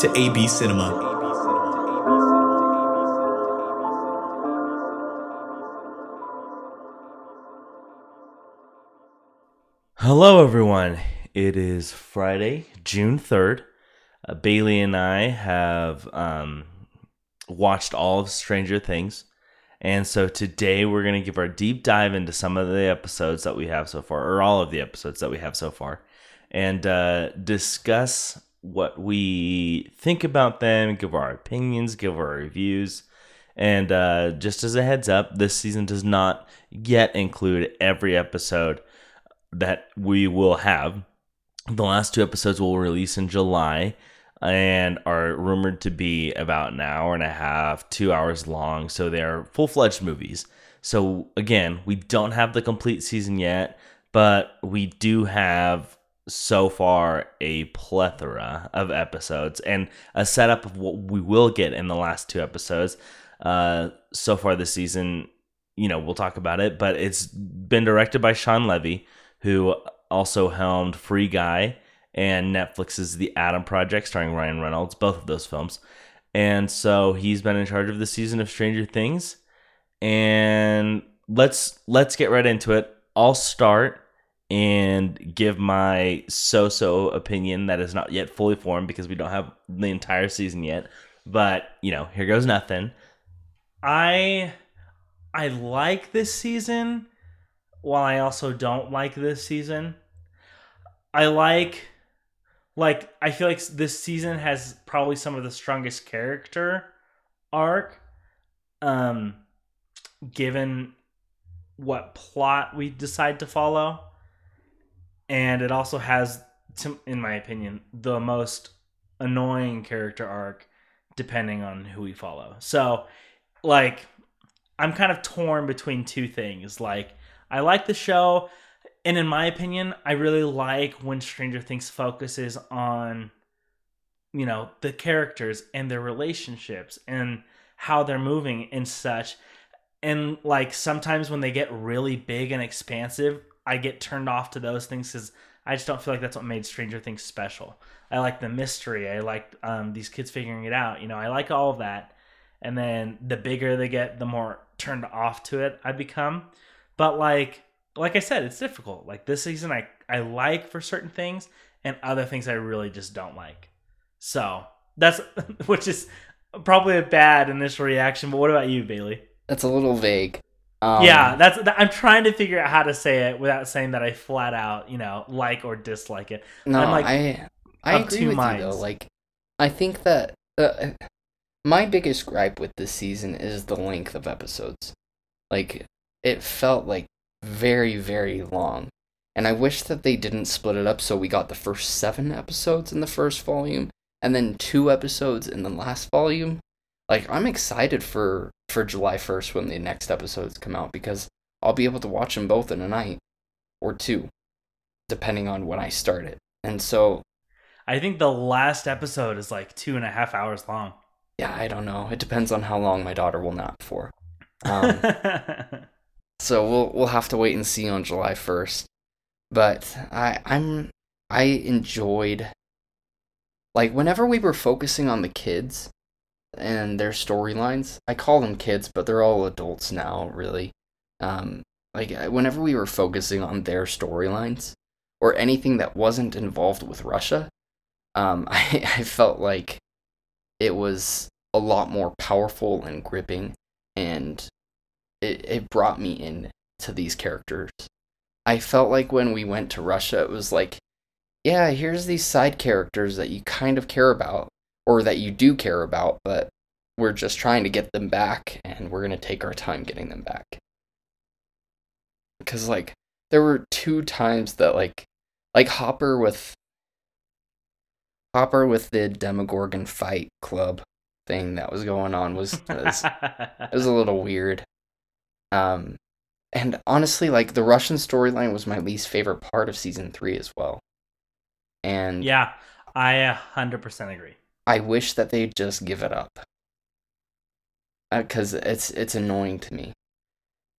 to AB Cinema. Hello, everyone. It is Friday, June 3rd. Uh, Bailey and I have um, watched all of Stranger Things. And so today we're going to give our deep dive into some of the episodes that we have so far, or all of the episodes that we have so far, and uh, discuss what we think about them, give our opinions, give our reviews. And uh, just as a heads up, this season does not yet include every episode that we will have. The last two episodes will release in July and are rumored to be about an hour and a half, two hours long. So they're full fledged movies. So again, we don't have the complete season yet, but we do have so far a plethora of episodes and a setup of what we will get in the last two episodes. Uh, so far this season, you know, we'll talk about it, but it's been directed by Shawn Levy, who also helmed Free Guy and Netflix's The Adam Project, starring Ryan Reynolds, both of those films. And so he's been in charge of the season of Stranger Things. And let's let's get right into it. I'll start and give my so-so opinion that is not yet fully formed because we don't have the entire season yet. But, you know, here goes nothing. I I like this season while I also don't like this season. I like like I feel like this season has probably some of the strongest character arc um given what plot we decide to follow and it also has in my opinion the most annoying character arc depending on who we follow so like i'm kind of torn between two things like i like the show and in my opinion, I really like when Stranger Things focuses on, you know, the characters and their relationships and how they're moving and such. And like sometimes when they get really big and expansive, I get turned off to those things because I just don't feel like that's what made Stranger Things special. I like the mystery. I like um, these kids figuring it out. You know, I like all of that. And then the bigger they get, the more turned off to it I become. But like like I said, it's difficult. Like this season, I I like for certain things, and other things I really just don't like. So that's which is probably a bad initial reaction. But what about you, Bailey? That's a little vague. Um, yeah, that's I'm trying to figure out how to say it without saying that I flat out, you know, like or dislike it. No, I'm like I I agree with minds. you though. Like, I think that uh, my biggest gripe with this season is the length of episodes. Like, it felt like very, very long. And I wish that they didn't split it up so we got the first seven episodes in the first volume and then two episodes in the last volume. Like I'm excited for for July 1st when the next episodes come out because I'll be able to watch them both in a night or two, depending on when I start it. And so I think the last episode is like two and a half hours long. Yeah, I don't know. It depends on how long my daughter will nap for. Um, So we'll we'll have to wait and see on July 1st. But I I'm I enjoyed like whenever we were focusing on the kids and their storylines. I call them kids, but they're all adults now, really. Um like whenever we were focusing on their storylines or anything that wasn't involved with Russia, um I I felt like it was a lot more powerful and gripping and it, it brought me in to these characters. I felt like when we went to Russia, it was like, yeah, here's these side characters that you kind of care about, or that you do care about, but we're just trying to get them back, and we're going to take our time getting them back. Because, like, there were two times that, like, like Hopper with Hopper with the Demogorgon Fight Club thing that was going on was was, it was a little weird. Um, and honestly, like the Russian storyline was my least favorite part of season three as well. And yeah, I hundred percent agree. I wish that they'd just give it up because uh, it's it's annoying to me,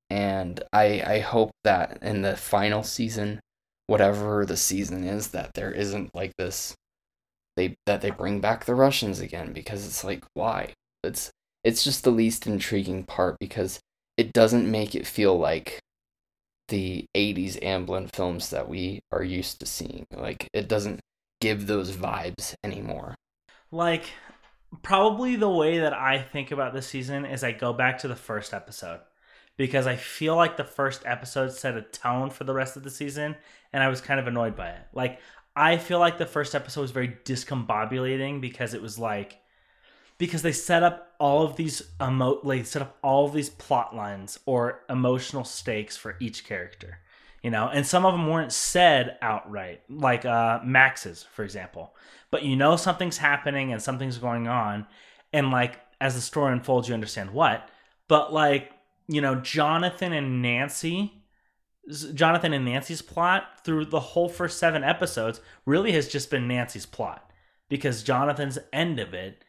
and I I hope that in the final season, whatever the season is, that there isn't like this, they that they bring back the Russians again because it's like why it's it's just the least intriguing part because it doesn't make it feel like the 80s Amblin films that we are used to seeing. Like it doesn't give those vibes anymore. Like probably the way that I think about this season is I go back to the first episode because I feel like the first episode set a tone for the rest of the season and I was kind of annoyed by it. Like I feel like the first episode was very discombobulating because it was like because they set up all of these emo they set up all of these plot lines or emotional stakes for each character you know and some of them weren't said outright like uh max's for example. But you know something's happening and something's going on and like as the story unfolds you understand what. But like you know jonathan and nancy jonathan and nancy's plot through the whole first seven episodes really has just been nancy's plot because jonathan's end of it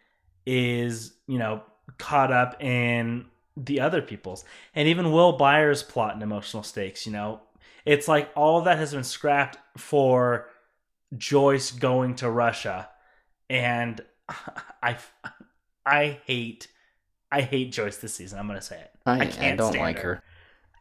is you know caught up in the other people's. And even will byers plot and emotional stakes you know it's like all that has been scrapped for joyce going to russia and i i hate i hate joyce this season i'm gonna say it i, I can't I don't like her,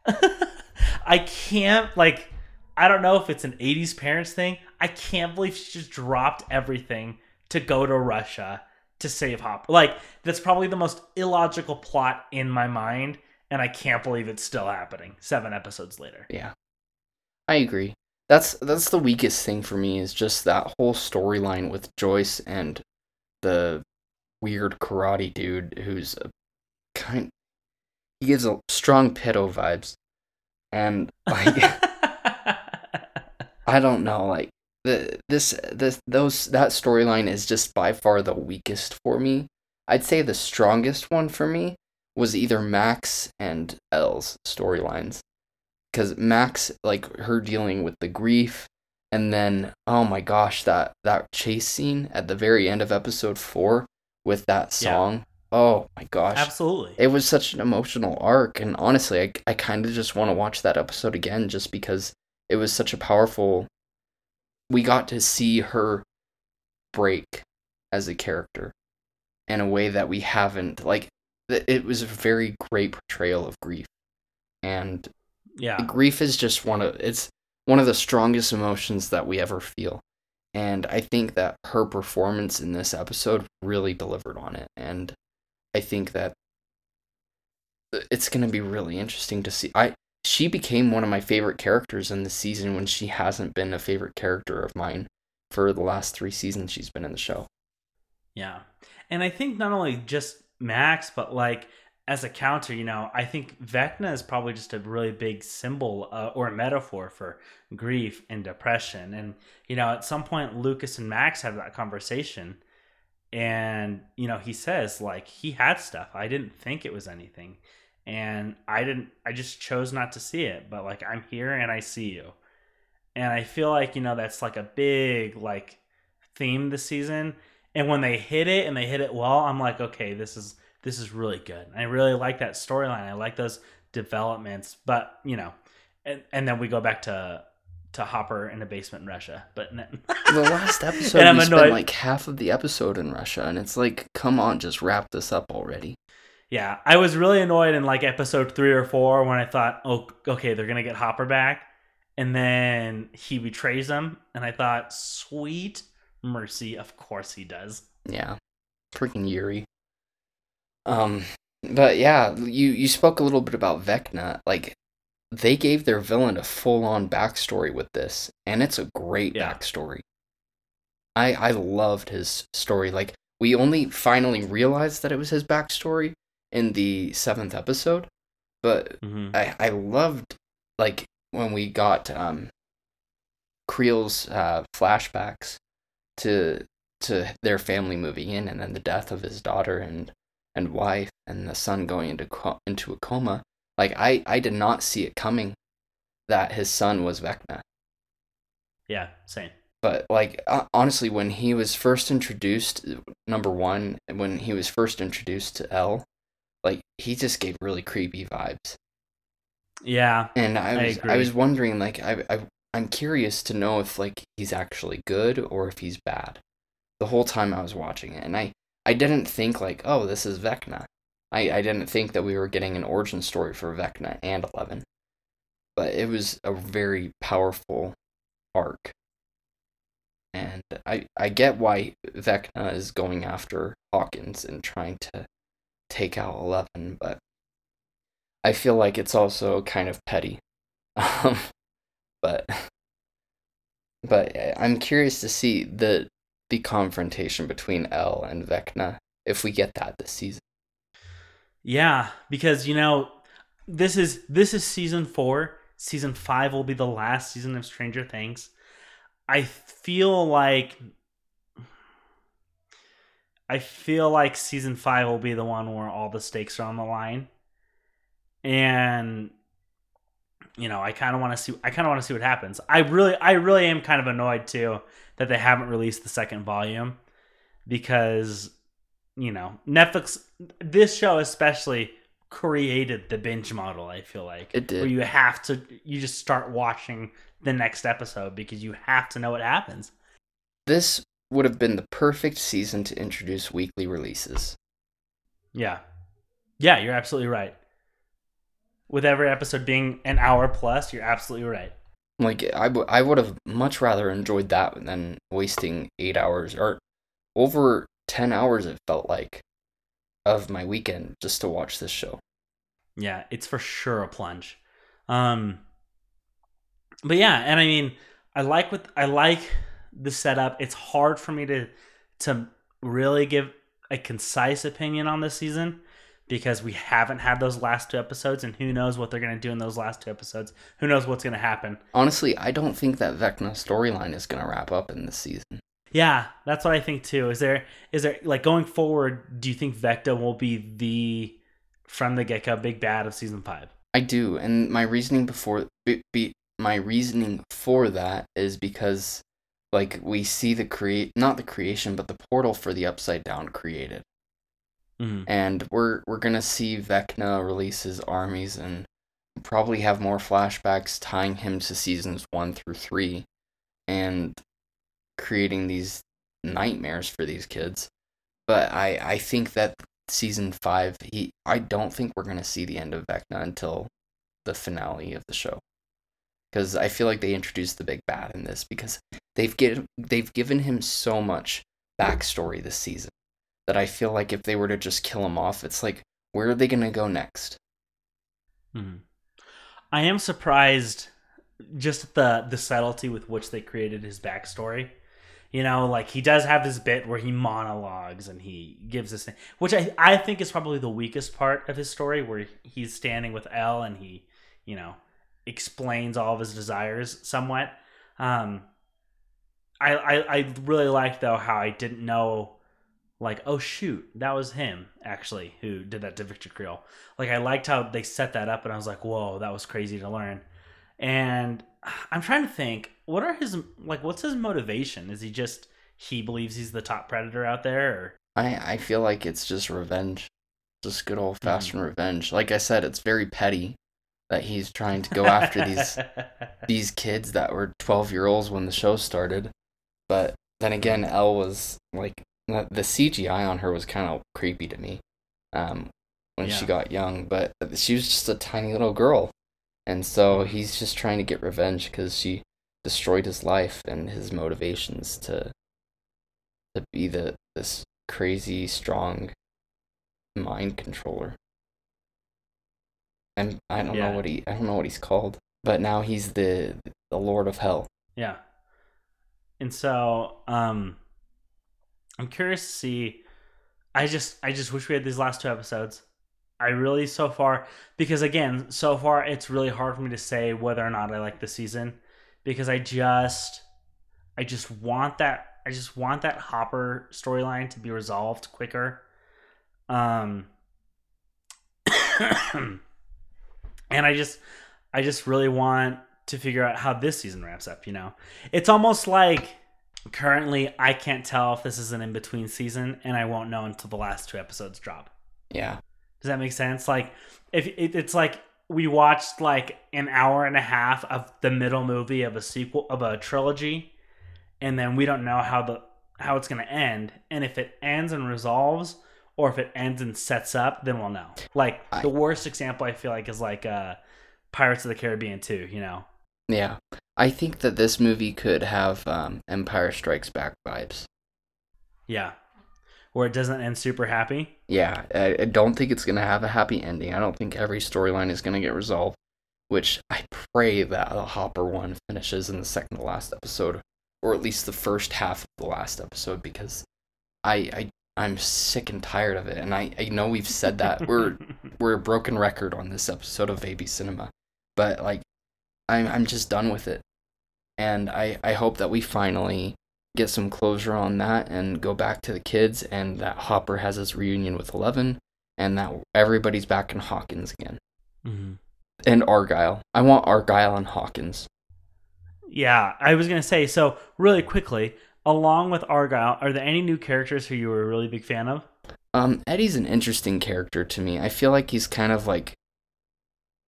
her. i can't like i don't know if it's an 80s parents thing i can't believe she just dropped everything to go to russia to save Hop. Like that's probably the most illogical plot in my mind, and I can't believe it's still happening seven episodes later. Yeah, I agree. That's that's the weakest thing for me is just that whole storyline with Joyce and the weird karate dude who's a kind. He gives a strong pedo vibes, and like I don't know, like the this this those that storyline is just by far the weakest for me. I'd say the strongest one for me was either Max and El's storylines. Cuz Max like her dealing with the grief and then oh my gosh that that chase scene at the very end of episode 4 with that song. Yeah. Oh my gosh. Absolutely. It was such an emotional arc and honestly I I kind of just want to watch that episode again just because it was such a powerful we got to see her break as a character in a way that we haven't like it was a very great portrayal of grief and yeah grief is just one of it's one of the strongest emotions that we ever feel and i think that her performance in this episode really delivered on it and i think that it's going to be really interesting to see i she became one of my favorite characters in the season when she hasn't been a favorite character of mine for the last three seasons she's been in the show. Yeah. And I think not only just Max, but like as a counter, you know, I think Vecna is probably just a really big symbol uh, or metaphor for grief and depression. And, you know, at some point, Lucas and Max have that conversation. And, you know, he says, like, he had stuff. I didn't think it was anything and I didn't I just chose not to see it, but like I'm here and I see you. And I feel like, you know, that's like a big like theme this season. And when they hit it and they hit it well, I'm like, okay, this is this is really good. I really like that storyline. I like those developments, but you know, and and then we go back to to Hopper in a basement in Russia. But the last episode, we spent like half of the episode in Russia, and it's like, come on, just wrap this up already yeah, I was really annoyed in like episode three or four when I thought, oh, okay, they're gonna get Hopper back, and then he betrays them, and I thought, sweet mercy, of course he does. Yeah, freaking Yuri. Um, but yeah, you you spoke a little bit about Vecna. Like, they gave their villain a full on backstory with this, and it's a great yeah. backstory. I I loved his story. Like, we only finally realized that it was his backstory in the seventh episode, but mm-hmm. I I loved like when we got um Creel's uh, flashbacks to to their family moving in and then the death of his daughter and and wife and the son going into co- into a coma like i i did not see it coming that his son was vecna Yeah, same. but like uh, honestly when he was first introduced number one when he was first introduced to El like he just gave really creepy vibes Yeah, and i I was I, agree. was wondering like I, I i'm curious to know if like he's actually good or if he's bad the whole time i was watching it and i i didn't think like oh this is vecna. I i didn't think that we were getting an origin story for vecna and 11 but it was a very powerful arc. And I I get why Vecna is going after Hawkins and trying to take out Eleven, but I feel like it's also kind of petty. Um, but but uh, I'm curious to see the the confrontation between El and Vecna if we get that this season. yeah, because you know, this is this is season four. Season five will be the last season of Stranger Things. I feel like I feel like season five will be the one where all the stakes are on the line, and you know, I kind of want to see. I kind of want to see what happens. I really, I really am kind of annoyed too that they haven't released the second volume because you know Netflix. This show especially created the binge model. I feel like It did. where you have to, you just start watching the next episode because you have to know what happens. This would have been the perfect season to introduce weekly releases. Yeah. Yeah, you're absolutely right. With every episode being an hour plus, you're absolutely right. Like I, w- I would have much rather enjoyed that than wasting eight hours or over ten hours. It felt like of my weekend just to watch this show. Yeah, it's for sure a plunge. Um but yeah, and I mean, I like what I like the setup. It's hard for me to to really give a concise opinion on this season because we haven't had those last two episodes and who knows what they're going to do in those last two episodes. Who knows what's going to happen. Honestly, I don't think that Vecna storyline is gonna wrap up in this season. Yeah, that's what I think too. Is there is there like going forward, do you think Vecna will be the from the get-go big bad of season 5? I do, and my reasoning before be, be, my reasoning for that is because like we see the create not the creation but the portal for the upside down created. Mhm. and we're we're gonna see Vecna release his armies and probably have more flashbacks tying him to seasons one through three, and creating these nightmares for these kids. But I I think that season five he I don't think we're gonna see the end of Vecna until the finale of the show. Because I feel like they introduced the big bad in this because they've get they've given him so much backstory this season that I feel like if they were to just kill him off, it's like, where are they going to go next? Mhm. I am surprised just at the the subtlety with which they created his backstory. You know, like he does have this bit where he monologues and he gives this thing, which I I think is probably the weakest part of his story, where he's standing with El and he, you know, explains all of his desires somewhat. Um, I I, I really liked though how I didn't know like oh shoot that was him actually who did that to victor creel like i liked how they set that up and i was like whoa that was crazy to learn and i'm trying to think what are his like what's his motivation is he just he believes he's the top predator out there or I, I feel like it's just revenge. Just good old mm-hmm. fashioned revenge. Like I said, it's very petty that he's trying to go after these these kids that were 12 year olds when the show started. But then again, El was like, the CGI on her was kind of creepy to me um, when she got young, but she was just a tiny little girl. And so he's just trying to get revenge because she destroyed his life and his motivations to to be the this crazy strong mind controller. And I don't Yeah. know what he I don't know what he's called, but now he's the the Lord of Hell. Yeah. And so, um I'm curious to see I just I just wish we had these last two episodes. I really so far because again, so far it's really hard for me to say whether or not I like the season because I just I just want that I just want that Hopper storyline to be resolved quicker. Um and I just I just really want to figure out how this season wraps up, you know. It's almost like currently I can't tell if this is an in-between season and I won't know until the last two episodes drop. Yeah. Does that make sense? Like if it, it's like we watched like an hour and a half of the middle movie of a sequel of a trilogy and then we don't know how the how it's going to end and if it ends and resolves or if it ends and sets up then we'll know like I- the worst example i feel like is like uh pirates of the caribbean 2 you know Yeah. I think that this movie could have um, Empire Strikes Back vibes. yeah where it doesn't end super happy Yeah, I, I don't think it's going to have a happy ending. I don't think every storyline is going to get resolved, which I pray that the Hopper one finishes in the second to last episode, or at least the first half of the last episode, because I, I I'm sick and tired of it. And I, I know we've said that. We're we're a broken record on this episode of AB Cinema, but like, I'm I'm just done with it, and I I hope that we finally get some closure on that and go back to the kids, and that Hopper has his reunion with Eleven, and that everybody's back in Hawkins again, mm-hmm. and Argyle. I want Argyle and Hawkins. Yeah, I was gonna say so. Really quickly, along with Argyle, are there any new characters who you were a really big fan of? Um, Eddie's an interesting character to me. I feel like he's kind of like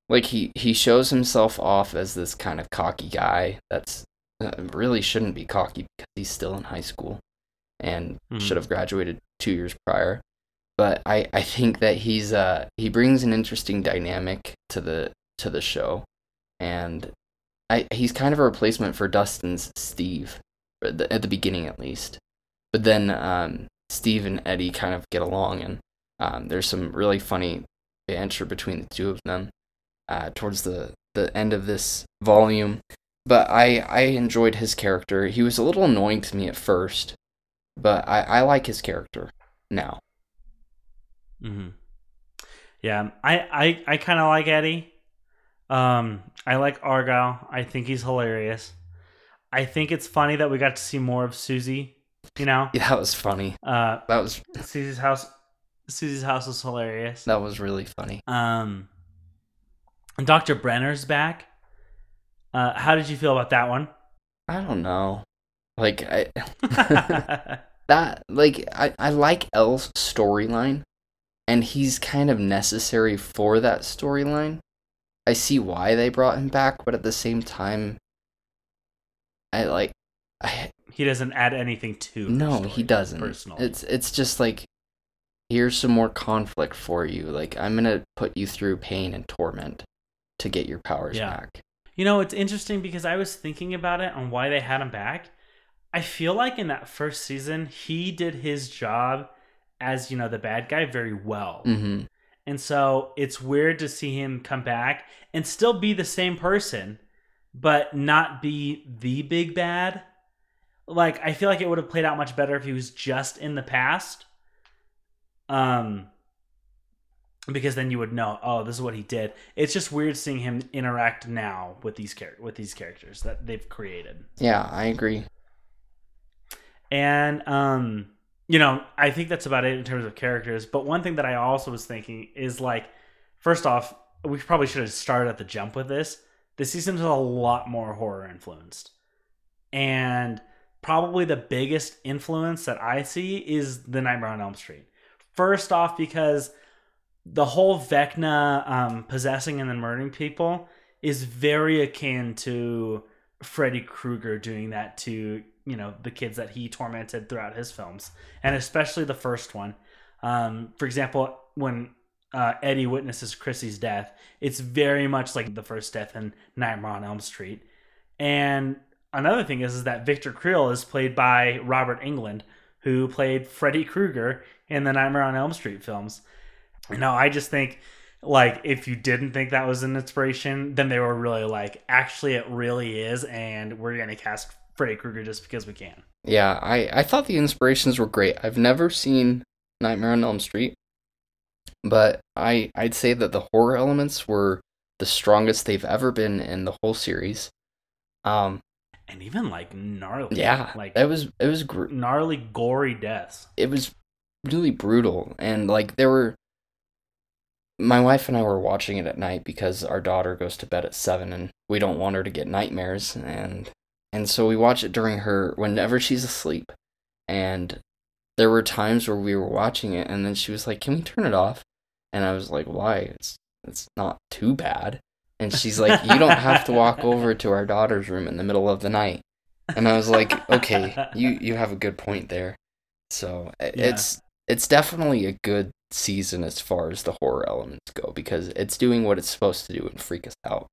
like he he shows himself off as this kind of cocky guy that's uh, really shouldn't be cocky because he's still in high school and Mhm. should have graduated 2 years prior. But I I think that he's uh he brings an interesting dynamic to the to the show and I he's kind of a replacement for Dustin's Steve at the, at the beginning at least. But then um Steve and Eddie kind of get along, and um, there's some really funny banter between the two of them uh, towards the, the end of this volume. But I, I enjoyed his character. He was a little annoying to me at first, but I, I like his character now. Mm-hmm. Yeah, I I, I kind of like Eddie. Um, I like Argyle. I think he's hilarious. I think it's funny that we got to see more of Susie. You know, Yeah, that was funny. uh, That was Susie's house. Susie's house was hilarious. that was really funny. Um, and Dr. Brenner's back. Uh, how did you feel about that one? I don't know. Like I that like I, I like El's storyline and he's kind of necessary for that storyline. I see why they brought him back, but at the same time I like I he doesn't add anything to. no, story, he doesn't. Personally, It's it's just like here's some more conflict for you. Like I'm going to put you through pain and torment to get your powers Yeah. back. You know, it's interesting because I was thinking about it on why they had him back. I feel like in that first season, he did his job as, you know, the bad guy very well. Mhm. And so it's weird to see him come back and still be the same person, but not be the big bad. Like I feel like it would have played out much better if he was just in the past. Um because then you would know, oh, this is what he did. It's just weird seeing him interact now with these char- with these characters that they've created. Yeah, I agree. And um, you know, I think that's about it in terms of characters. But one thing that I also was thinking is like, first off, we probably should have started at the jump with this. This season is a lot more horror influenced, and probably the biggest influence that I see is the Nightmare on Elm Street. First off, because the whole Vecna um, possessing and then murdering people is very akin to Freddy Krueger doing that to you know the kids that he tormented throughout his films, and especially the first one. Um, for example, when uh, Eddie witnesses Chrissy's death, it's very much like the first death in Nightmare on Elm Street. And another thing is, is that Victor Creel is played by Robert Englund, who played Freddy Krueger in the Nightmare on Elm Street films. No, I just think like if you didn't think that was an inspiration, then they were really like, actually, it really is, and we're gonna cast Freddy Krueger just because we can. Yeah, I, I thought the inspirations were great. I've never seen Nightmare on Elm Street, but I I'd say that the horror elements were the strongest they've ever been in the whole series. Um, and even like gnarly. Yeah, like it was it was gr- gnarly, gory deaths. it was really brutal and like there were my wife and I were watching it at night because our daughter goes to bed at 7 and we don't want her to get nightmares. And and so we watch it during her whenever she's asleep. And there were times where we were watching it and then she was like can we turn it off? And I was like why? It's it's not too bad. And she's like you don't have to walk over to our daughter's room in the middle of the night. And I was like okay you you have a good point there. So i- Yeah. it's it's definitely a good season as far as the horror elements go because it's doing what it's supposed to do and freak us out.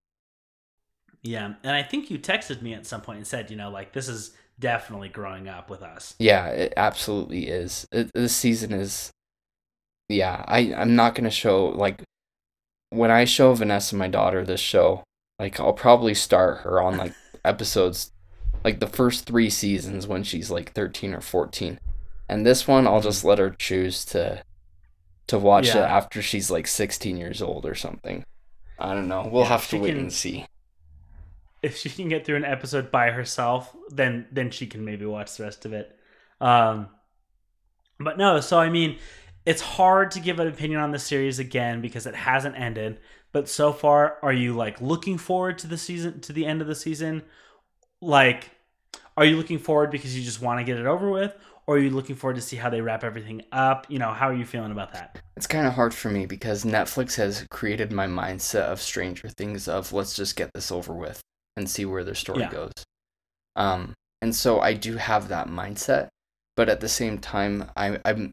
Yeah, and I think you texted me at some point and said, you know, like this is definitely growing up with us. Yeah, it absolutely is. It, this season is yeah, I I'm not going to show like when I show Vanessa my daughter this show, like I'll probably start her on like episodes like the first 3 seasons when she's like 13 or 14. And this one I'll just let her choose to to watch it after she's like 16 years old or something. I don't know. We'll Yeah, have to wait can- and see. If she can get through an episode by herself, then then she can maybe watch the rest of it. Um, but no, so I mean, it's hard to give an opinion on the series again because it hasn't ended. But so far, are you like looking forward to the season to the end of the season? Like, are you looking forward because you just want to get it over with, or are you looking forward to see how they wrap everything up? You know, how are you feeling about that? It's kind of hard for me because Netflix has created my mindset of Stranger Things of let's just get this over with and see where their story Yeah. goes. Um, and so I do have that mindset, but at the same time, I, I'm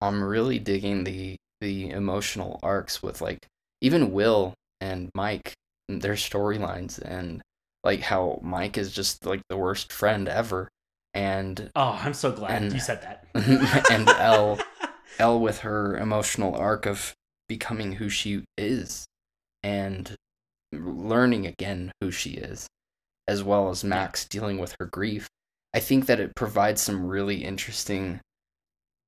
I'm really digging the the emotional arcs with like even Will and Mike, and their storylines, and like how Mike is just like the worst friend ever, and Oh, I'm so glad And- you said that. and El, El with her emotional arc of becoming who she is and learning again who she is, as well as Max dealing with her grief. I think that it provides some really interesting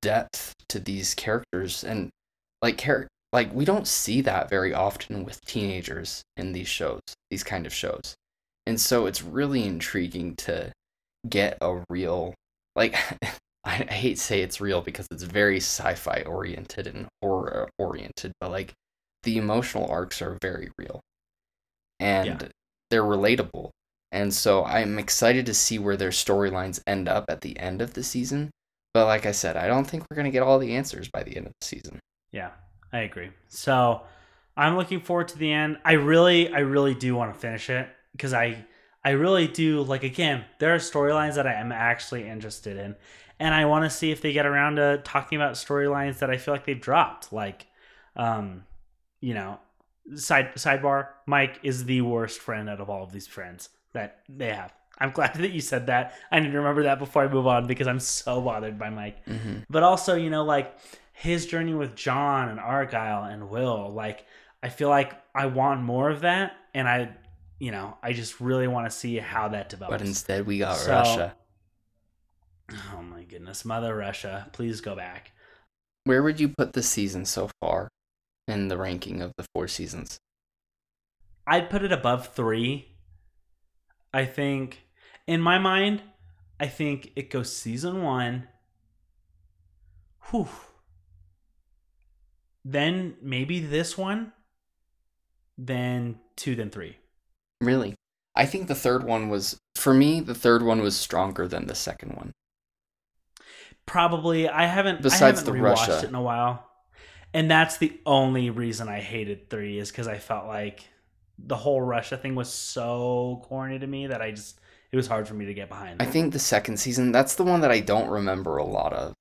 depth to these characters and like char- like we don't see that very often with teenagers in these shows, these kind of shows. And so it's really intriguing to get a real like I, hate to say it's real because it's very sci-fi oriented and horror oriented, but like the emotional arcs are very real. And Yeah. they're relatable. And so I'm excited to see where their storylines end up at the end of the season. But like I said, I don't think we're going to get all the answers by the end of the season. Yeah, I agree. So I'm looking forward to the end. I really, I really do want to finish it because I, I really do like. Again, there are storylines that I am actually interested in, and I want to see if they get around to talking about storylines that I feel like they've dropped. Like, um, you know, side sidebar. Mike is the worst friend out of all of these friends that they have. I'm glad that you said that. I need to remember that before I move on because I'm so bothered by Mike Mm-hmm. but also you know like his journey with john and argyle and will like i feel like i want more of that and i you know i just really want to see how that develops. But instead, we got So- Russia. oh my goodness mother russia please go back. Where would you put the season so far in the ranking of the four seasons? i'd put it above three. I think in my mind i think it goes season one. Whew. Then maybe this one then two then three Really? I think the third one was, for me, the third one was stronger than the second one. Probably. I haven't. Besides I haven't the rewatched Russia. it in a while, and that's the only reason I hated three is because I felt like the whole Russia thing was so corny to me that I just it was hard for me to get behind. I think the second season, that's the one that I don't remember a lot of.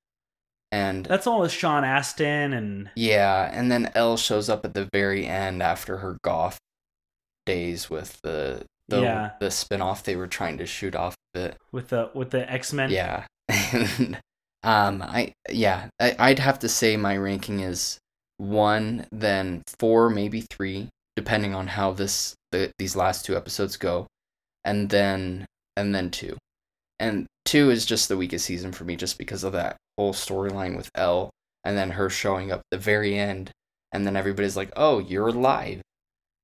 And that's all with Sean Astin and yeah, and then El shows up at the very end after her goth days with the the, Yeah. the spin-off they were trying to shoot off of it. with the with the X Men. Yeah. And, um I yeah, I, I'd have to say my ranking is 1 then 4 maybe 3 depending on how this the, these last two episodes go and then and then 2. And 2 is just the weakest season for me just because of that whole storyline with El, and then her showing up at the very end and then everybody's like, "Oh, you're alive."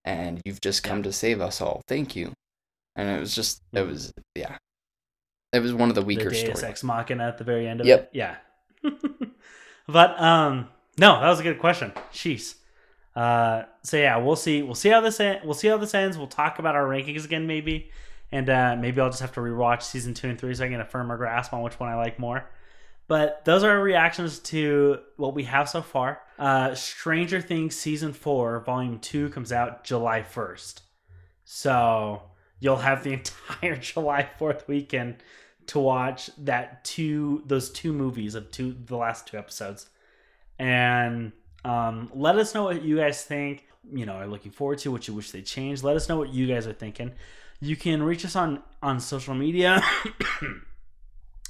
And you've just come Yeah. to save us all. Thank you. and it was just it was yeah, it was one of the weaker the Deus stories. Ex Machina at the very end of Yep. it. Yeah. but um, no, that was a good question. Jeez. Uh, so yeah, we'll see. We'll see how this en- we'll see how this ends. We'll talk about our rankings again, maybe, and uh, maybe I'll just have to rewatch season two and three so I can get a firmer grasp on which one I like more. But those are our reactions to what we have so far. Uh, Stranger Things season four, volume two, comes out July first. So you'll have the entire July Fourth weekend to watch that two those two movies of two the last two episodes, and um, let us know what you guys think. You know, are looking forward to what you wish they changed. Let us know what you guys are thinking. You can reach us on on social media.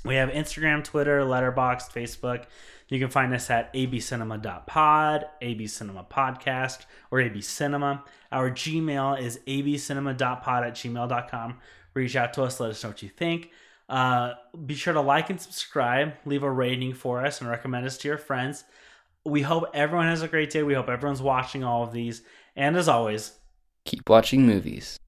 we have Instagram, Twitter, Letterboxd, Facebook. You can find us at abcinema.pod, abcinema podcast, or abcinema. Our Gmail is abcinema.pod at gmail.com. Reach out to us, let us know what you think. Uh, be sure to like and subscribe, leave a rating for us, and recommend us to your friends. We hope everyone has a great day. We hope everyone's watching all of these. And as always, Keep watching movies.